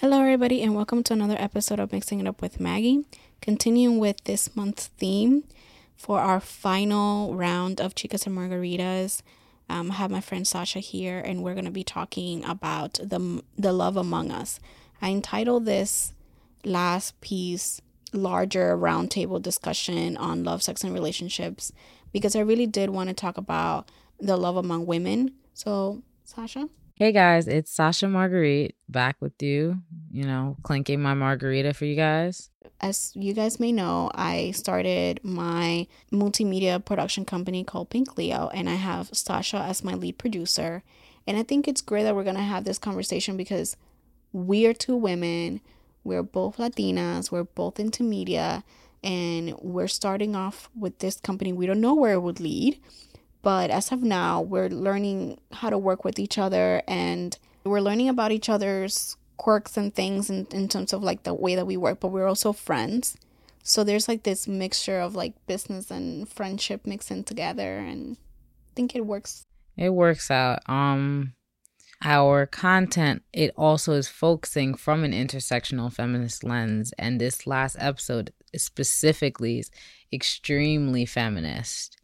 Hello, everybody, and welcome to another episode of Mixing It Up with Maggie. Continuing with this month's theme for our final round of Chicas and Margaritas. Um, I have my friend Sasha here, and we're going to be talking about the the love among us. I entitled this last piece larger roundtable discussion on love, sex, and relationships because I really did want to talk about the love among women. So, Sasha. Hey guys, it's Sasha Marguerite back with you, you know, clinking my margarita for you guys. As you guys may know, I started my multimedia production company called Pink Leo, and I have Sasha as my lead producer. And I think it's great that we're going to have this conversation because we are two women, we're both Latinas, we're both into media, and we're starting off with this company. We don't know where it would lead but as of now, we're learning how to work with each other and we're learning about each other's quirks and things in, in terms of like the way that we work, but we're also friends. So there's like this mixture of like business and friendship mixing together and I think it works. It works out. Um our content it also is focusing from an intersectional feminist lens and this last episode specifically is extremely feminist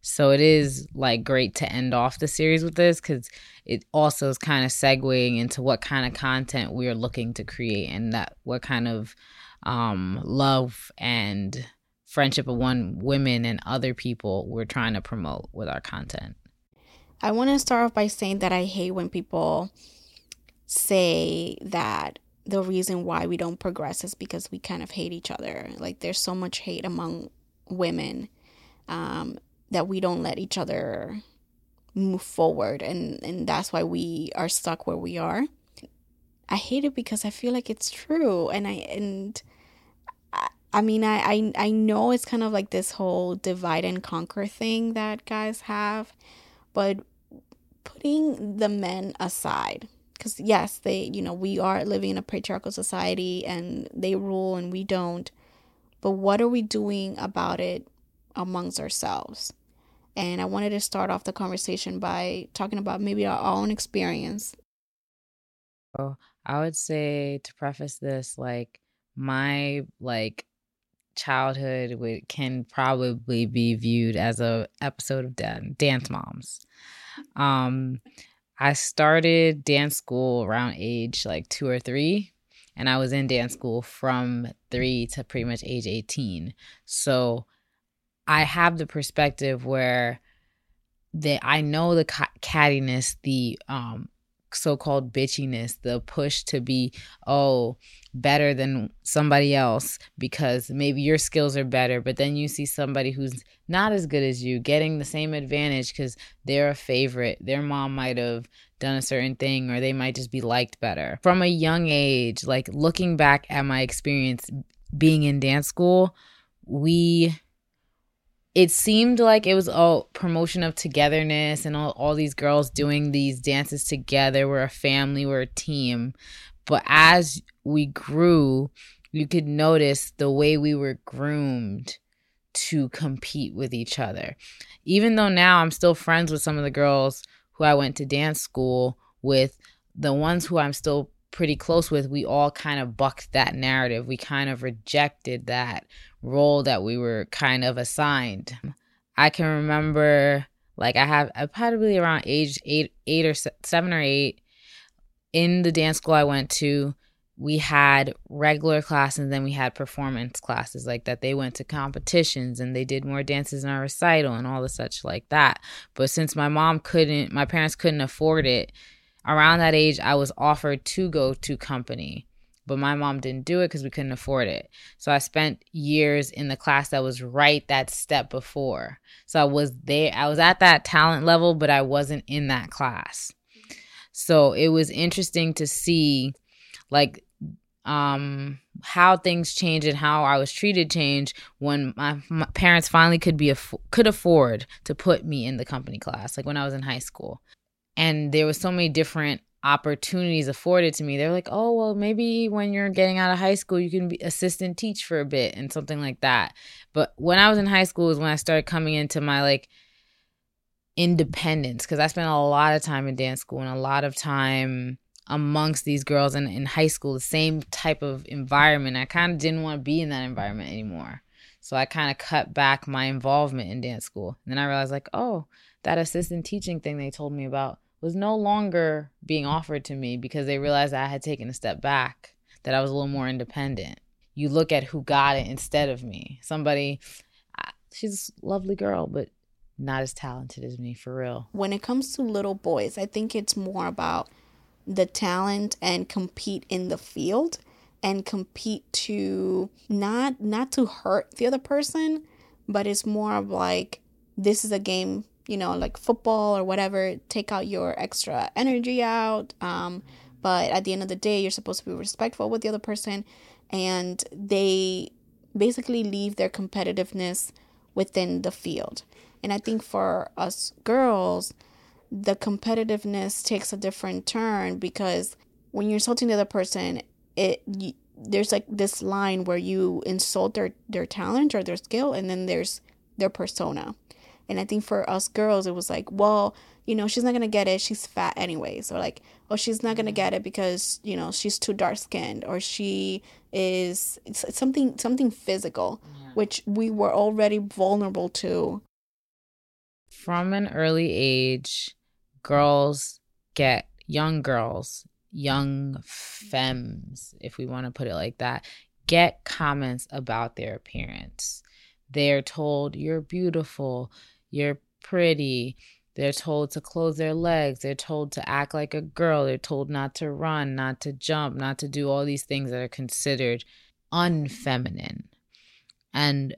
so it is like great to end off the series with this because it also is kind of segueing into what kind of content we are looking to create and that what kind of um, love and friendship of one women and other people we're trying to promote with our content. I want to start off by saying that I hate when people say that the reason why we don't progress is because we kind of hate each other. Like there's so much hate among women. Um, that we don't let each other move forward and and that's why we are stuck where we are. I hate it because i feel like it's true and i and i, I mean I, I i know it's kind of like this whole divide and conquer thing that guys have but putting the men aside because yes they you know we are living in a patriarchal society and they rule and we don't but what are we doing about it amongst ourselves and I wanted to start off the conversation by talking about maybe our own experience. Oh, I would say to preface this, like my like childhood would, can probably be viewed as a episode of Dan- Dance Moms. Um, I started dance school around age like two or three, and I was in dance school from three to pretty much age 18. So I have the perspective where that I know the cattiness, the um so-called bitchiness, the push to be oh better than somebody else because maybe your skills are better, but then you see somebody who's not as good as you getting the same advantage because they're a favorite. Their mom might have done a certain thing or they might just be liked better. From a young age, like looking back at my experience being in dance school, we it seemed like it was all promotion of togetherness and all, all these girls doing these dances together. We're a family, we're a team. But as we grew, you could notice the way we were groomed to compete with each other. Even though now I'm still friends with some of the girls who I went to dance school with, the ones who I'm still pretty close with, we all kind of bucked that narrative. We kind of rejected that role that we were kind of assigned. I can remember, like, I have I probably around age eight, eight or seven or eight in the dance school I went to. We had regular classes, and then we had performance classes, like that. They went to competitions and they did more dances in our recital and all the such like that. But since my mom couldn't, my parents couldn't afford it, around that age, I was offered to go to company, but my mom didn't do it because we couldn't afford it. So I spent years in the class that was right that step before. So I was there, I was at that talent level, but I wasn't in that class. So it was interesting to see like um how things changed and how I was treated change when my, my parents finally could be aff- could afford to put me in the company class like when I was in high school and there was so many different opportunities afforded to me. They're like, oh, well, maybe when you're getting out of high school, you can be assistant teach for a bit and something like that. But when I was in high school is when I started coming into my like independence because I spent a lot of time in dance school and a lot of time amongst these girls in, in high school, the same type of environment. I kind of didn't want to be in that environment anymore. So I kind of cut back my involvement in dance school. And then I realized, like, oh, that assistant teaching thing they told me about was no longer being offered to me because they realized I had taken a step back, that I was a little more independent. You look at who got it instead of me. Somebody, she's a lovely girl, but not as talented as me for real. When it comes to little boys, I think it's more about the talent and compete in the field and compete to not not to hurt the other person, but it's more of like this is a game, you know, like football or whatever. Take out your extra energy out. Um, but at the end of the day, you're supposed to be respectful with the other person, and they basically leave their competitiveness within the field. And I think for us girls, the competitiveness takes a different turn because when you're insulting the other person, it you, there's like this line where you insult their their talent or their skill, and then there's their persona. And I think for us girls, it was like, well, you know, she's not gonna get it. She's fat anyways, or like, oh, she's not gonna get it because you know she's too dark skinned, or she is it's, it's something something physical, yeah. which we were already vulnerable to. From an early age, girls get young girls, young femmes, if we want to put it like that, get comments about their appearance. They're told, You're beautiful, you're pretty. They're told to close their legs. They're told to act like a girl. They're told not to run, not to jump, not to do all these things that are considered unfeminine. And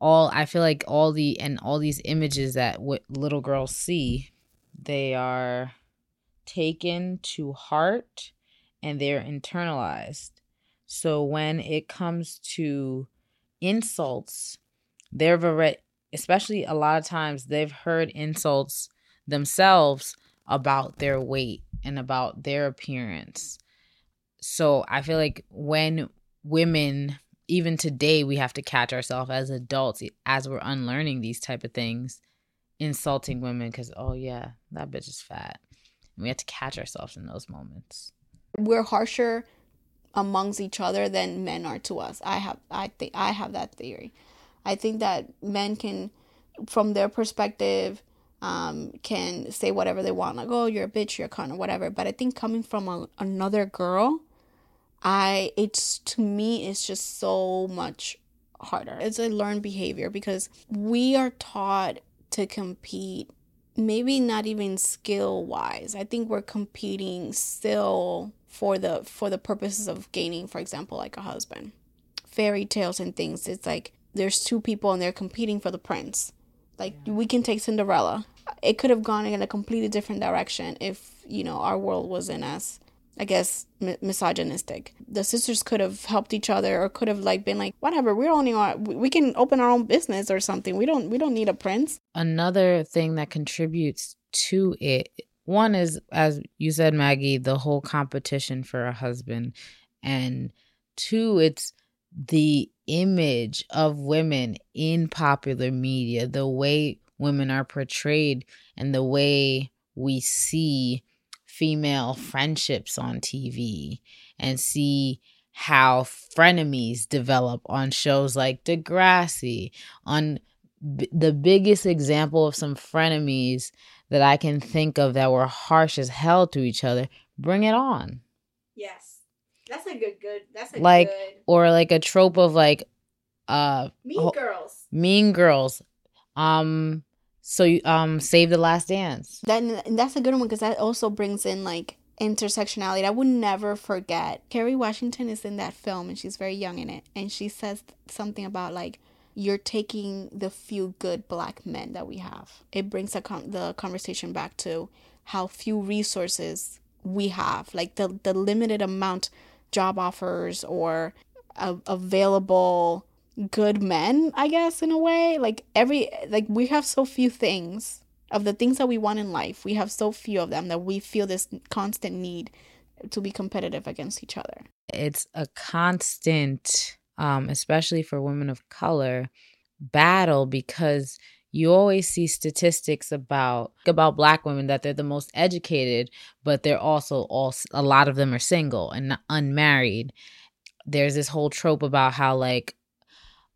all I feel like all the and all these images that little girls see they are taken to heart and they're internalized. So when it comes to insults, they've already, especially a lot of times, they've heard insults themselves about their weight and about their appearance. So I feel like when women, even today, we have to catch ourselves as adults as we're unlearning these type of things insulting women because oh yeah that bitch is fat. And we have to catch ourselves in those moments. We're harsher amongst each other than men are to us. I have i think i have that theory i think that men can from their perspective um, can say whatever they want like oh you're a bitch you're a cunt or whatever. But i think coming from a, another girl i it's to me it's just so much harder. It's a learned behavior because we are taught to compete maybe not even skill wise i think we're competing still for the for the purposes of gaining for example like a husband. Fairy tales and things it's like there's two people and they're competing for the prince like yeah. we can take cinderella it could have gone in a completely different direction if you know our world wasn't as I guess misogynistic. The sisters could have helped each other or could have like been like whatever, we're only on we can open our own business or something. We don't we don't need a prince. Another thing that contributes to it one is as you said Maggie, the whole competition for a husband and two it's the image of women in popular media, the way women are portrayed and the way we see female friendships on TV and see how frenemies develop on shows like Degrassi. On b- the biggest example of some frenemies that I can think of that were harsh as hell to each other, Bring It On. Yes. That's a good good that's a like good... or like a trope of like uh Mean Girls. Mean Girls. Um so um save the last dance. Then that's a good one because that also brings in like intersectionality. I would never forget. Kerry Washington is in that film and she's very young in it and she says something about like you're taking the few good black men that we have. It brings the con- the conversation back to how few resources we have, like the the limited amount job offers or uh, available good men, I guess, in a way. Like every like we have so few things of the things that we want in life. We have so few of them that we feel this constant need to be competitive against each other. It's a constant um especially for women of color battle because you always see statistics about about black women that they're the most educated, but they're also all a lot of them are single and unmarried. There's this whole trope about how like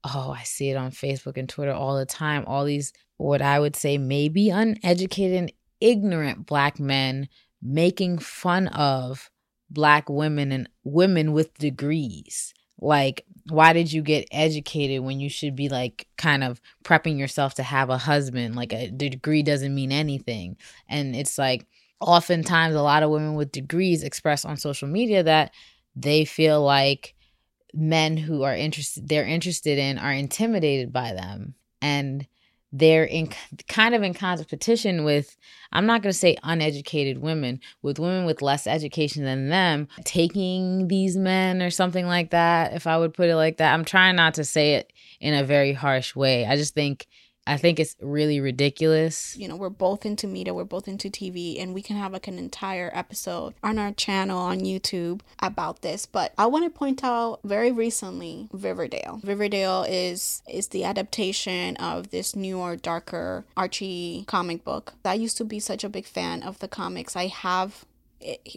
oh, I see it on Facebook and Twitter all the time. All these what I would say maybe uneducated and ignorant black men making fun of black women and women with degrees like why did you get educated when you should be like kind of prepping yourself to have a husband? Like a degree doesn't mean anything. And it's like oftentimes a lot of women with degrees express on social media that they feel like men who are interested they're interested in are intimidated by them. And they're in kind of in competition with i'm not going to say uneducated women with women with less education than them taking these men or something like that if i would put it like that. I'm trying not to say it in a very harsh way. I just think I think it's really ridiculous. You know, we're both into media, we're both into TV, and we can have like an entire episode on our channel on YouTube about this. But I want to point out very recently Riverdale. Riverdale is is the adaptation of this newer, darker Archie comic book. I used to be such a big fan of the comics. I have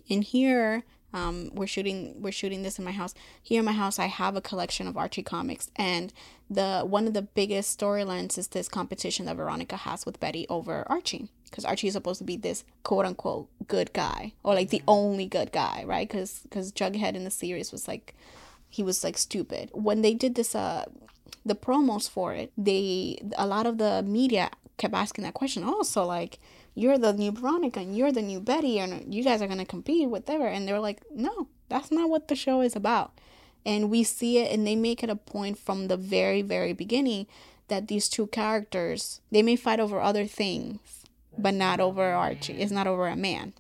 in here um, we're shooting we're shooting this in my house. Here in my house, I have a collection of Archie comics, and the one of the biggest storylines is this competition that Veronica has with Betty over Archie, because Archie is supposed to be this quote unquote good guy or like the only good guy, right? Because because Jughead in the series was like he was like stupid. When they did this uh the promos for it, they a lot of the media kept asking that question. Also, like you're the new Veronica and you're the new Betty and you guys are going to compete, whatever. And they're like, no, that's not what the show is about. And we see it and they make it a point from the very, very beginning that these two characters, they may fight over other things, but not over Archie. It's not over a man.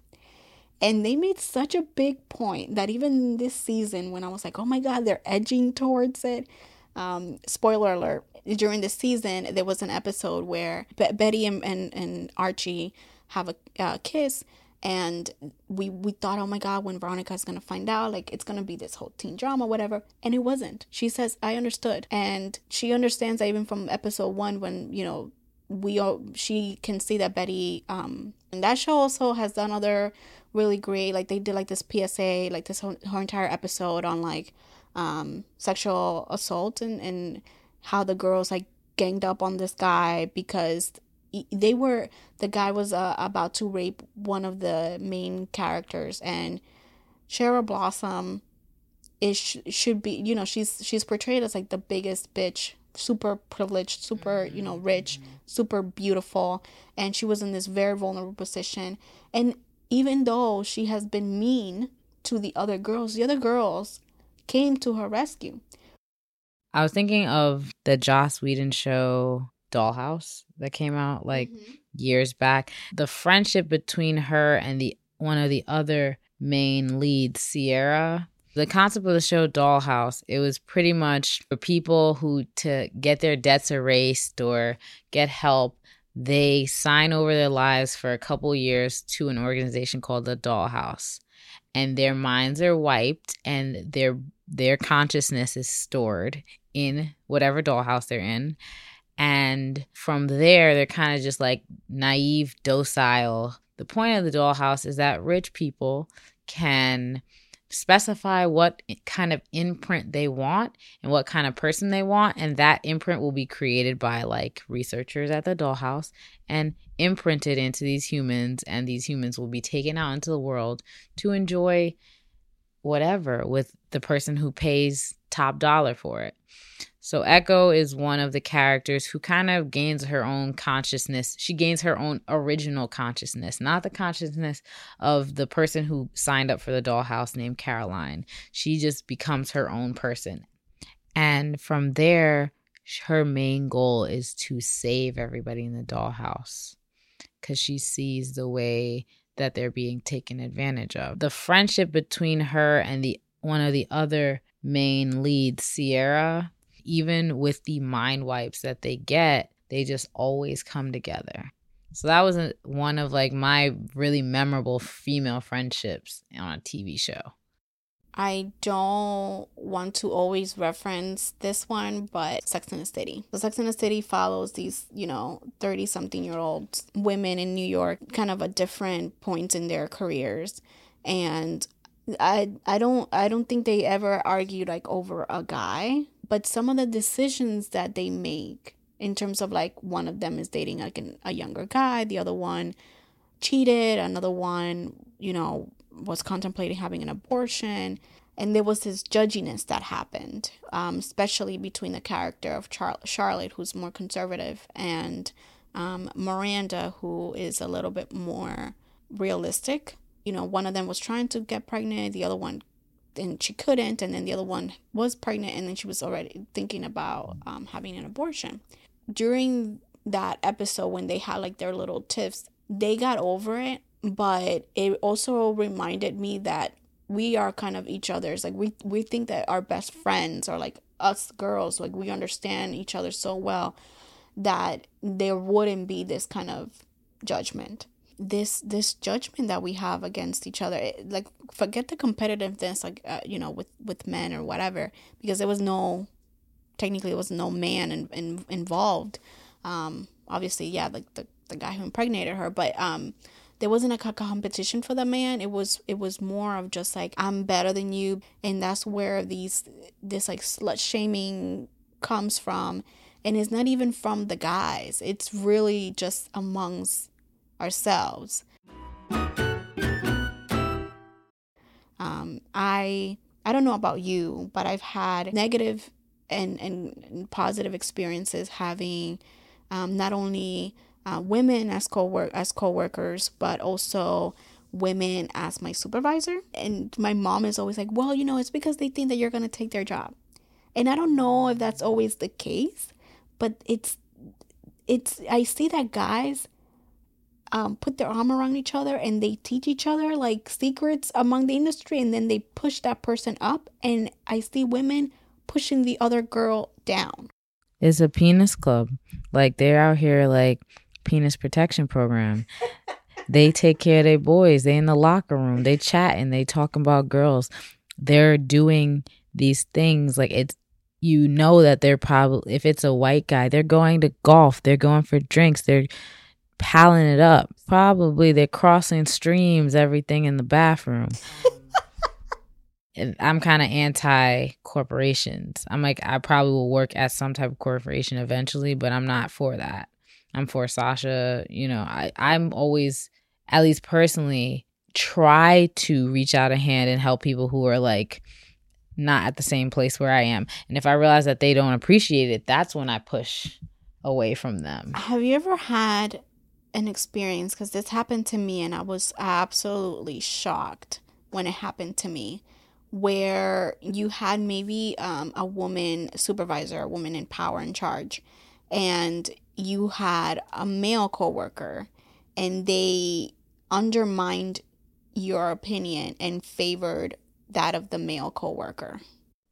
And they made such a big point that even this season, when I was like, oh my God, they're edging towards it. Um, spoiler alert, during the season, there was an episode where Be- Betty and, and, and Archie have a uh, kiss and we we thought oh my god when veronica's gonna find out like it's gonna be this whole teen drama whatever and it wasn't. She says i understood and she understands that even from episode one when you know we all she can see that betty um and that show also has done other really great like they did like this psa like this whole, whole entire episode on like um sexual assault and and how the girls like ganged up on this guy because they were the guy was uh, about to rape one of the main characters and Cheryl Blossom is should be you know she's she's portrayed as like the biggest bitch super privileged super you know rich super beautiful. And she was in this very vulnerable position. And even though she has been mean to the other girls the other girls came to her rescue I was thinking of the Joss Whedon show Dollhouse that came out like mm-hmm. years back. The friendship between her and the one of the other main leads, Sierra. The concept of the show Dollhouse, it was pretty much for people who to get their debts erased or get help, they sign over their lives for a couple years to an organization called the Dollhouse. And their minds are wiped and their their consciousness is stored in whatever dollhouse they're in. And from there, they're kind of just like naive, docile. The point of the dollhouse is that rich people can specify what kind of imprint they want and what kind of person they want and that imprint will be created by like researchers at the dollhouse and imprinted into these humans and these humans will be taken out into the world to enjoy whatever with the person who pays top dollar for it. So Echo is one of the characters who kind of gains her own consciousness. She gains her own original consciousness, not the consciousness of the person who signed up for the dollhouse named Caroline. She just becomes her own person. And from there, her main goal is to save everybody in the dollhouse because she sees the way that they're being taken advantage of. The friendship between her and the one of the other main lead, Sierra, even with the mind wipes that they get, they just always come together. So that was a, one of like my really memorable female friendships on a TV show. I don't want to always reference this one, but Sex in the City. The Sex in the City follows these, you know, 30 something year old women in New York, kind of at different points in their careers. And I I don't I don't think they ever argued like over a guy, but some of the decisions that they make in terms of like one of them is dating like an, a younger guy, the other one cheated, another one, you know, was contemplating having an abortion. And there was this judginess that happened, um, especially between the character of Char- Charlotte, who's more conservative, and um, Miranda, who is a little bit more realistic. You know, one of them was trying to get pregnant, the other one, and she couldn't, and then the other one was pregnant, and then she was already thinking about um, having an abortion. During that episode, when they had like their little tiffs, they got over it but it also reminded me that we are kind of each other's like we we think that our best friends are like us girls like we understand each other so well that there wouldn't be this kind of judgment this this judgment that we have against each other it, like forget the competitiveness like uh, you know with with men or whatever because there was no technically there was no man in, in, involved. Um obviously yeah like the, the guy who impregnated her but um there wasn't a competition for the man. It was it was more of just like i'm better than you and that's where these this like slut shaming comes from. And it's not even from the guys. It's really just amongst ourselves. Um i i don't know about you but i've had negative and and, positive experiences having um, not only uh, women as co-work as co-workers but also women as my supervisor. And my mom is always like well you know it's because they think that you're to take their job. And i don't know if that's always the case but it's it's i see that guys um, put their arm around each other and they teach each other like secrets among the industry and then they push that person up and i see women pushing the other girl down it's a penis club like they're out here like penis protection program. they take care of their boys. They in the locker room. They chat and they talking about girls. They're doing these things like it's you know that they're probably if it's a white guy, they're going to golf, they're going for drinks, they're palling it up. Probably they're crossing streams, everything in the bathroom. And I'm kind of anti corporations. I'm like, I probably will work at some type of corporation eventually, but I'm not for that. I'm for Sasha. You know, I, I'm always, at least personally, try to reach out a hand and help people who are like not at the same place where I am. And if I realize that they don't appreciate it, that's when I push away from them. Have you ever had an experience? Because this happened to me and I was absolutely shocked when it happened to me. Where you had maybe um, a woman supervisor, a woman in power in charge, and you had a male coworker and they undermined your opinion and favored that of the male coworker?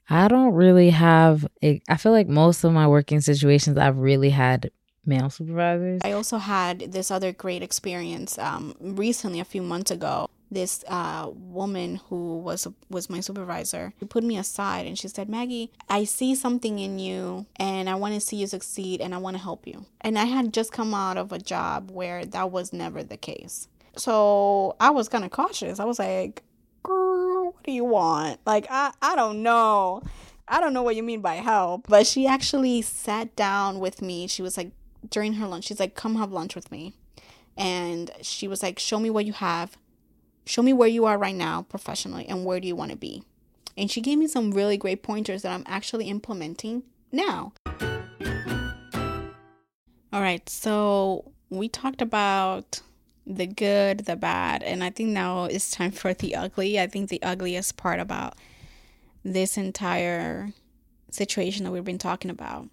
I don't really have a, I feel like most of my working situations I've really had male supervisors. I also had this other great experience um, recently a few months ago. This uh, woman who was was my supervisor she put me aside and she said maggie i see something in you and i want to see you succeed and i want to help you. And i had just come out of a job where that was never the case. So i was kind of cautious. I was like girl what do you want? Like i i don't know. I don't know what you mean by help but she actually sat down with me. She was like during her lunch she's like come have lunch with me and she was like show me what you have show me where you are right now professionally and where do you want to be. And she gave me some really great pointers that I'm actually implementing now. All right, so we talked about the good, the bad, and I think now it's time for the ugly. I think the ugliest part about this entire situation that we've been talking about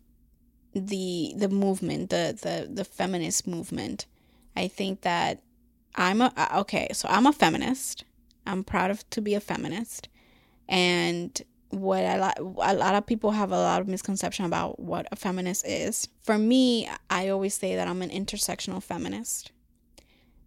the the movement the the the feminist movement i think that I'm a uh, okay, so I'm a feminist. I'm proud of to be a feminist. And what a lot, a lot of people have a lot of misconception about what a feminist is. For me, I always say that I'm an intersectional feminist.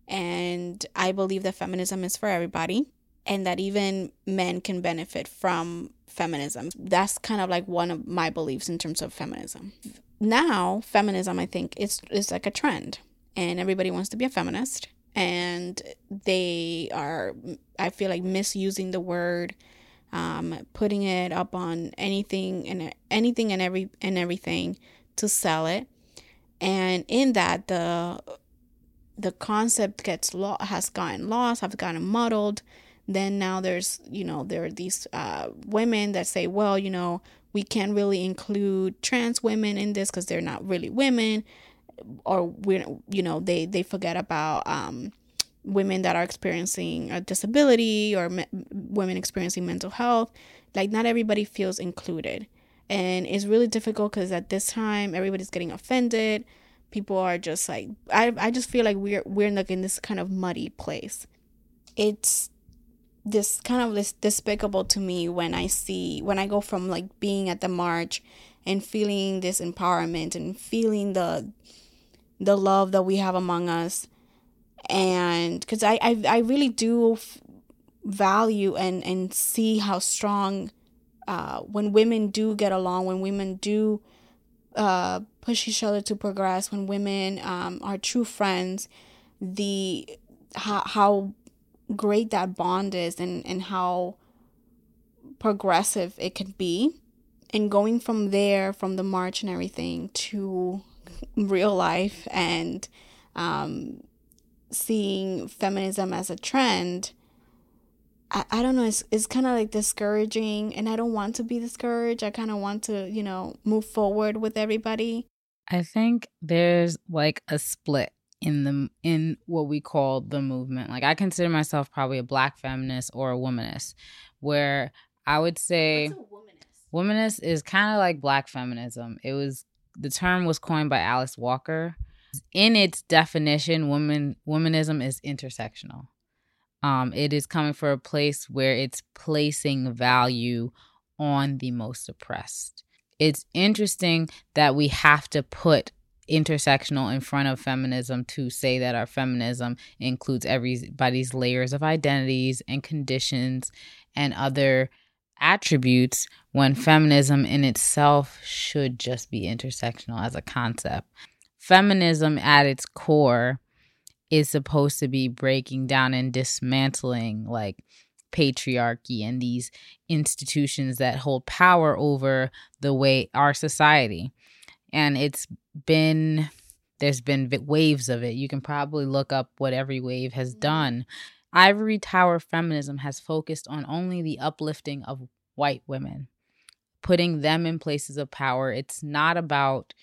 And I believe that feminism is for everybody. and that even men can benefit from feminism. That's kind of like one of my beliefs in terms of feminism. Now, feminism, I think, is is like a trend, and everybody wants to be a feminist, and they are, I feel like, misusing the word, um, putting it up on anything and anything and every and everything to sell it, and in that the the concept gets lost, has gotten lost, have gotten muddled. Then now there's you know there are these uh, women that say well you know we can't really include trans women in this because they're not really women or we're you know they they forget about um, women that are experiencing a disability or me- women experiencing mental health. Like not everybody feels included. And it's really difficult because at this time everybody's getting offended. People are just like I, I just feel like we're we're like in this kind of muddy place. It's this kind of this despicable to me when I see when I go from like being at the march and feeling this empowerment and feeling the the love that we have among us. And because I, I I really do f- value and and see how strong uh, when women do get along when women do uh, push each other to progress when women um, are true friends the how, how great that bond is and, and how progressive it can be. And going from there, from the march and everything, to real life and um, seeing feminism as a trend, I, I don't know, it's, it's kind of like discouraging. And I don't want to be discouraged. I kind of want to, you know, move forward with everybody. I think there's like a split in the in what we call the movement. Like I consider myself probably a black feminist or a womanist, where I would say womanist? womanist is kind of like black feminism. It was the term was coined by Alice Walker. In its definition, woman womanism is intersectional. Um, it is coming for a place where it's placing value on the most oppressed. It's interesting that we have to put intersectional in front of feminism to say that our feminism includes everybody's layers of identities and conditions and other attributes when feminism in itself should just be intersectional as a concept. Feminism at its core is supposed to be breaking down and dismantling like patriarchy and these institutions that hold power over the way our society and it's been there's been waves of it. You can probably look up what every wave has mm-hmm. done. Ivory Tower feminism has focused on only the uplifting of white women, putting them in places of power. It's not about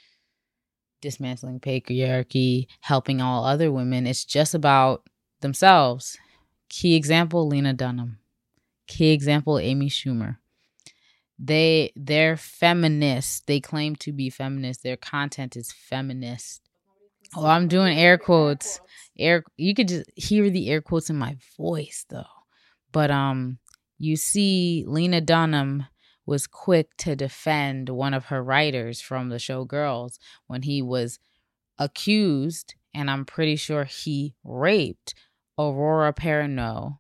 dismantling patriarchy, helping all other women. It's just about themselves. Key example Lena Dunham. Key example Amy Schumer they they're feminists. They claim to be feminists. Their content is feminist. Oh i'm doing air quotes. Air you could just hear the air quotes in my voice though. But um you see lena dunham was quick to defend one of her writers from the show girls when he was accused and i'm pretty sure he raped aurora perrineau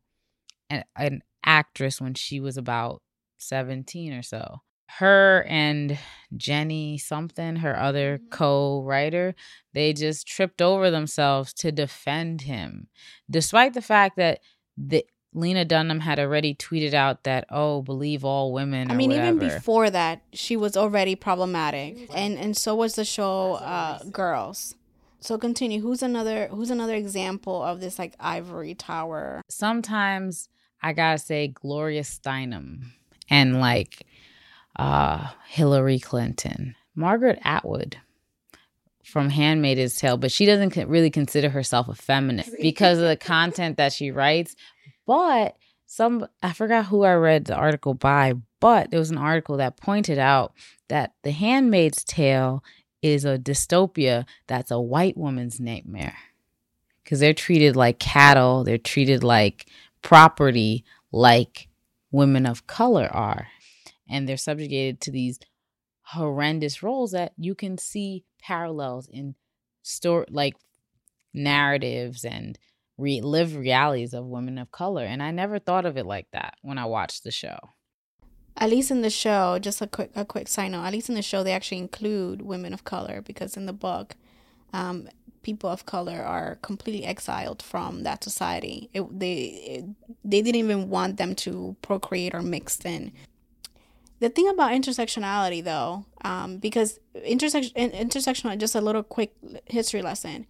an, an actress when she was about 17 or so. Her and Jenny something, her other mm-hmm. co-writer, they just tripped over themselves to defend him. Despite the fact that the Lena Dunham had already tweeted out that, "Oh, believe all women." I mean, whatever. even before that, she was already problematic, and and so was the show uh, Girls. So continue. Who's another? Who's another example of this like ivory tower? Sometimes I gotta say Gloria Steinem and like uh, Hillary Clinton, Margaret Atwood from Handmaid's Tale, but she doesn't really consider herself a feminist because of the content that she writes. But some, I forgot who I read the article by, but there was an article that pointed out that The Handmaid's Tale is a dystopia that's a white woman's nightmare because they're treated like cattle, they're treated like property, like women of color are. And they're subjugated to these horrendous roles that you can see parallels in story like narratives and re- live realities of women of color. And I never thought of it like that when I watched the show. At least in the show, just a quick a quick side note. At least in the show, they actually include women of color because in the book, um, people of color are completely exiled from that society. It, they it, they didn't even want them to procreate or mixed in. The thing about intersectionality, though, um, because intersection intersectional, just a little quick history lesson.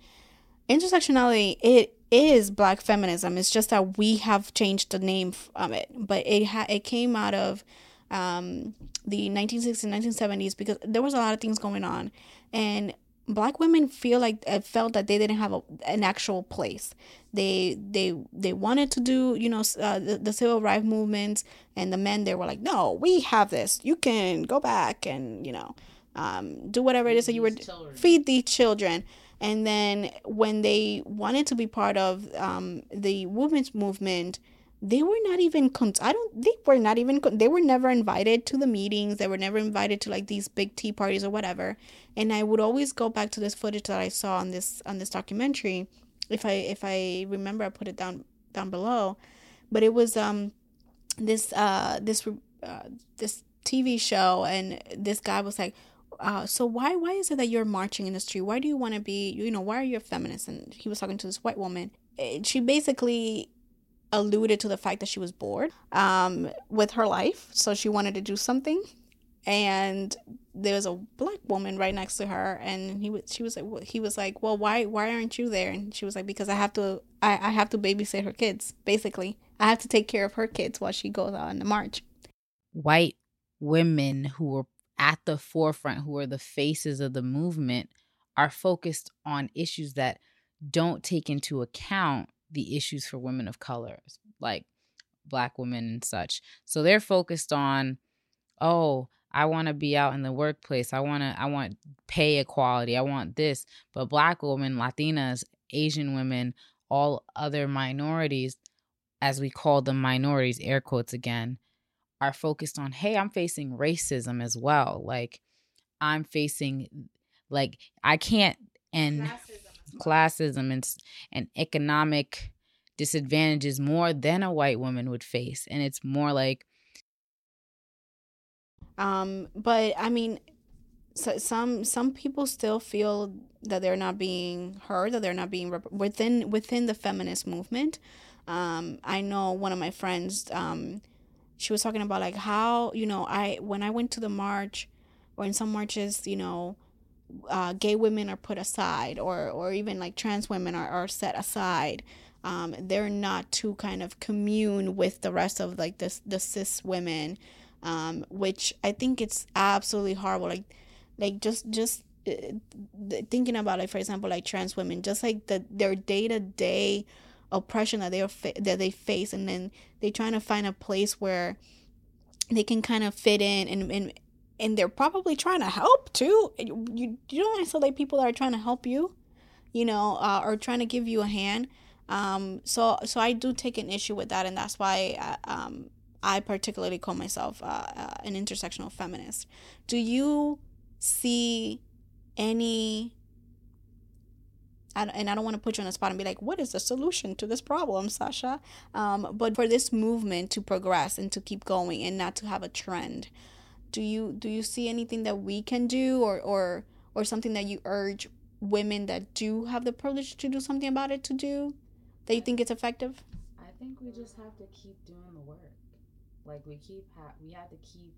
Intersectionality, it is black feminism. It's just that we have changed the name of it, but it ha- it came out of um, the 1960s and 1970s because there was a lot of things going on, and black women feel like uh, felt that they didn't have a, an actual place. They they they wanted to do you know uh, the, the civil rights movements and the men they were like no we have this. You can go back and you know um, do whatever it is that you were children. feed the children. And then when they wanted to be part of um, the women's movement they were not even i don't they were not even con- they were never invited to the meetings they were never invited to like these big tea parties or whatever and i would always go back to this footage that i saw on this on this documentary if i if i remember i put it down down below but it was um this uh this uh, this tv show and this guy was like uh, so why why is it that you're marching in the street? Why do you want to be you know why are you a feminist? And he was talking to this white woman. She basically alluded to the fact that she was bored um, with her life, so she wanted to do something. And there was a black woman right next to her, and he was she was like he was like, well, why why aren't you there? And she was like, because I have to I, I have to babysit her kids. Basically, I have to take care of her kids while she goes out on the march. White women who were at the forefront, who are the faces of the movement, are focused on issues that don't take into account the issues for women of color, like black women and such. So they're focused on, oh, I want to be out in the workplace. I want to I want pay equality. I want this. But black women, Latinas, Asian women, all other minorities, as we call them minorities, air quotes again, are focused on, hey, I'm facing racism as well. Like I'm facing like I can't and and and economic disadvantages more than a white woman would face and it's more like um but i mean so some some people still feel that they're not being heard that they're not being rep- within within the feminist movement. Um i know one of my friends um she was talking about like how you know i when i went to the march or in some marches you know uh, gay women are put aside or or even like trans women are, are set aside um, they're not to kind of commune with the rest of like the, the cis women um, which i think it's absolutely horrible. Like like just just uh, thinking about like for example like trans women just like the their day-to-day oppression that they are fa- that they face and then they trying to find a place where they can kind of fit in and, and and they're probably trying to help too. You, you, don't isolate people that are trying to help you, you know, uh, or trying to give you a hand. Um, so so I do take an issue with that, and that's why uh, um, I particularly call myself uh, uh, an intersectional feminist. Do you see any? and I don't want to put you on the spot and be like, what is the solution to this problem, Sasha? Um, but for this movement to progress and to keep going and not to have a trend, do you do you see anything that we can do or or or something that you urge women that do have the privilege to do something about it to do that you think it's effective? I think we just have to keep doing the work. Like we keep ha- we have to keep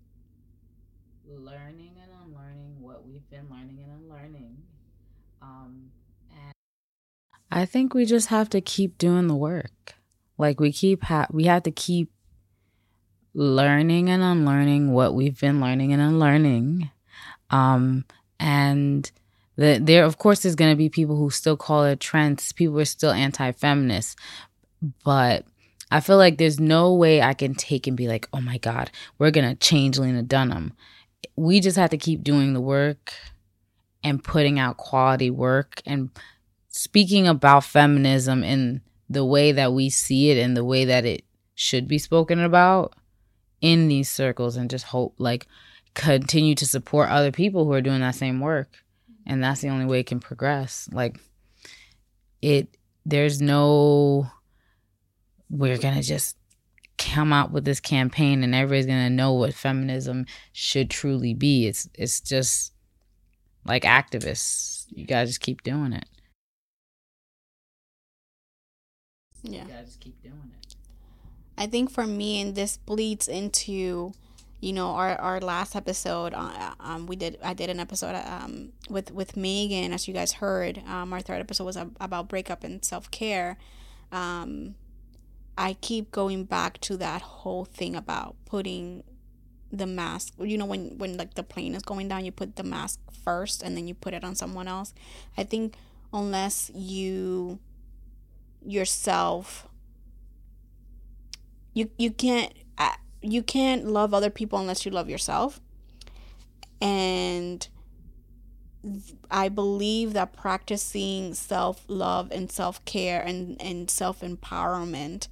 learning and unlearning what we've been learning and unlearning. Um and i think we just have to keep doing the work. Like we keep ha- we have to keep learning and unlearning what we've been learning and unlearning. Um, and the, there, of course, there's going to be people who still call it trends. People are still anti feminist. But I feel like there's no way I can take and be like, oh my God, we're going to change Lena Dunham. We just have to keep doing the work and putting out quality work and speaking about feminism in the way that we see it and the way that it should be spoken about in these circles and just hope like continue to support other people who are doing that same work and that's the only way it can progress like it there's no we're gonna just come out with this campaign and everybody's gonna know what feminism should truly be. It's it's just like activists. You gotta just keep doing it. Yeah. You gotta just keep doing it. I think for me, and this bleeds into, you know, our, our last episode. Uh, um, we did I did an episode um with with Megan, as you guys heard. Um, our third episode was about breakup and self care. Um, I keep going back to that whole thing about putting the mask you know when when like the plane is going down you put the mask first and then you put it on someone else i think unless you yourself you you can't you can't love other people unless you love yourself and I believe that practicing self love and self care and, and self empowerment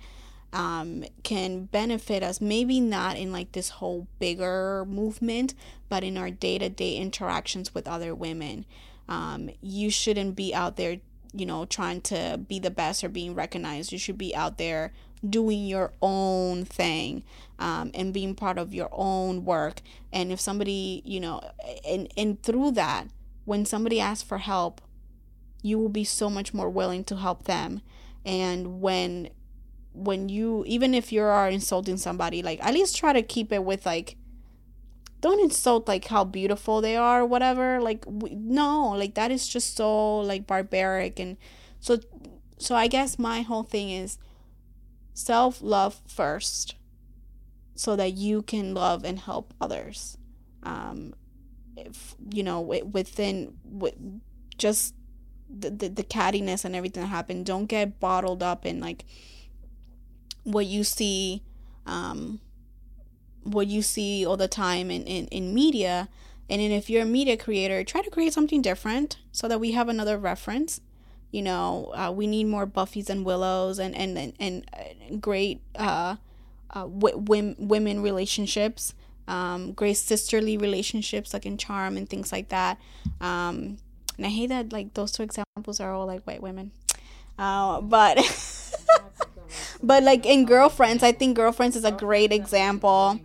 um, can benefit us. Maybe not in like this whole bigger movement, but in our day to day interactions with other women. Um, you shouldn't be out there, you know, trying to be the best or being recognized. You should be out there doing your own thing um, and being part of your own work. And if somebody, you know, and, and through that, when somebody asks for help, you will be so much more willing to help them. And when when you even if you are insulting somebody like at least try to keep it with like don't insult like how beautiful they are or whatever like we, no like that is just so like barbaric and so so i guess my whole thing is self love first so that you can love and help others. Um if you know within with just the, the, the cattiness and everything that happened don't get bottled up in like what you see um, what you see all the time in, in, in media. And then if you're a media creator try to create something different so that we have another reference you know uh, we need more buffys and willows and and and, and uh, great uh, uh, w- women relationships um, great sisterly relationships like in Charmed and things like that. Um, and i hate that like those two examples are all like white women. Uh, but but like in girlfriends i think girlfriends is a great example.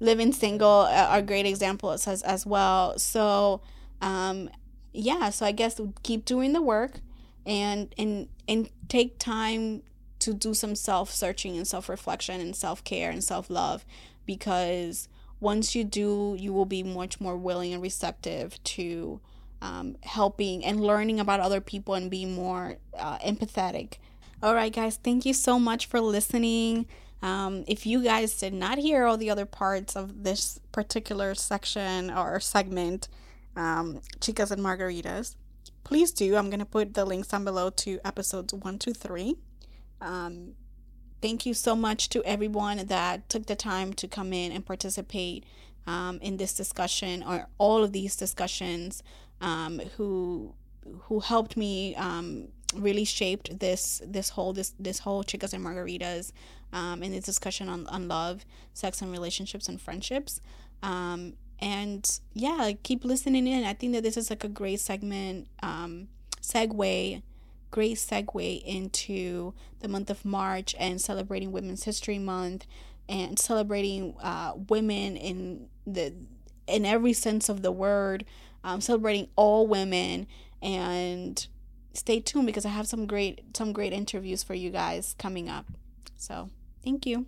Living single uh, are great examples as, as well. So um yeah so i guess keep doing the work and and and take time to do some self searching and self reflection and self care and self love because once you do you will be much more willing and receptive to um, helping and learning about other people and being more uh, empathetic all right, guys, thank you so much for listening. Um, if you guys did not hear all the other parts of this particular section or segment, um, Chicas and Margaritas, please do. I'm going to put the links down below to episodes one to three. Um, thank you so much to everyone that took the time to come in and participate um, in this discussion or all of these discussions um, who who helped me um, really shaped this this whole this this whole chicas and margaritas um, in this discussion on, on love sex and relationships and friendships um, and yeah keep listening in i think that this is like a great segment um, segue great segue into the month of march and celebrating women's history month and celebrating uh, women in the in every sense of the word um, celebrating all women and stay tuned because I have some great some great interviews for you guys coming up. So, thank you.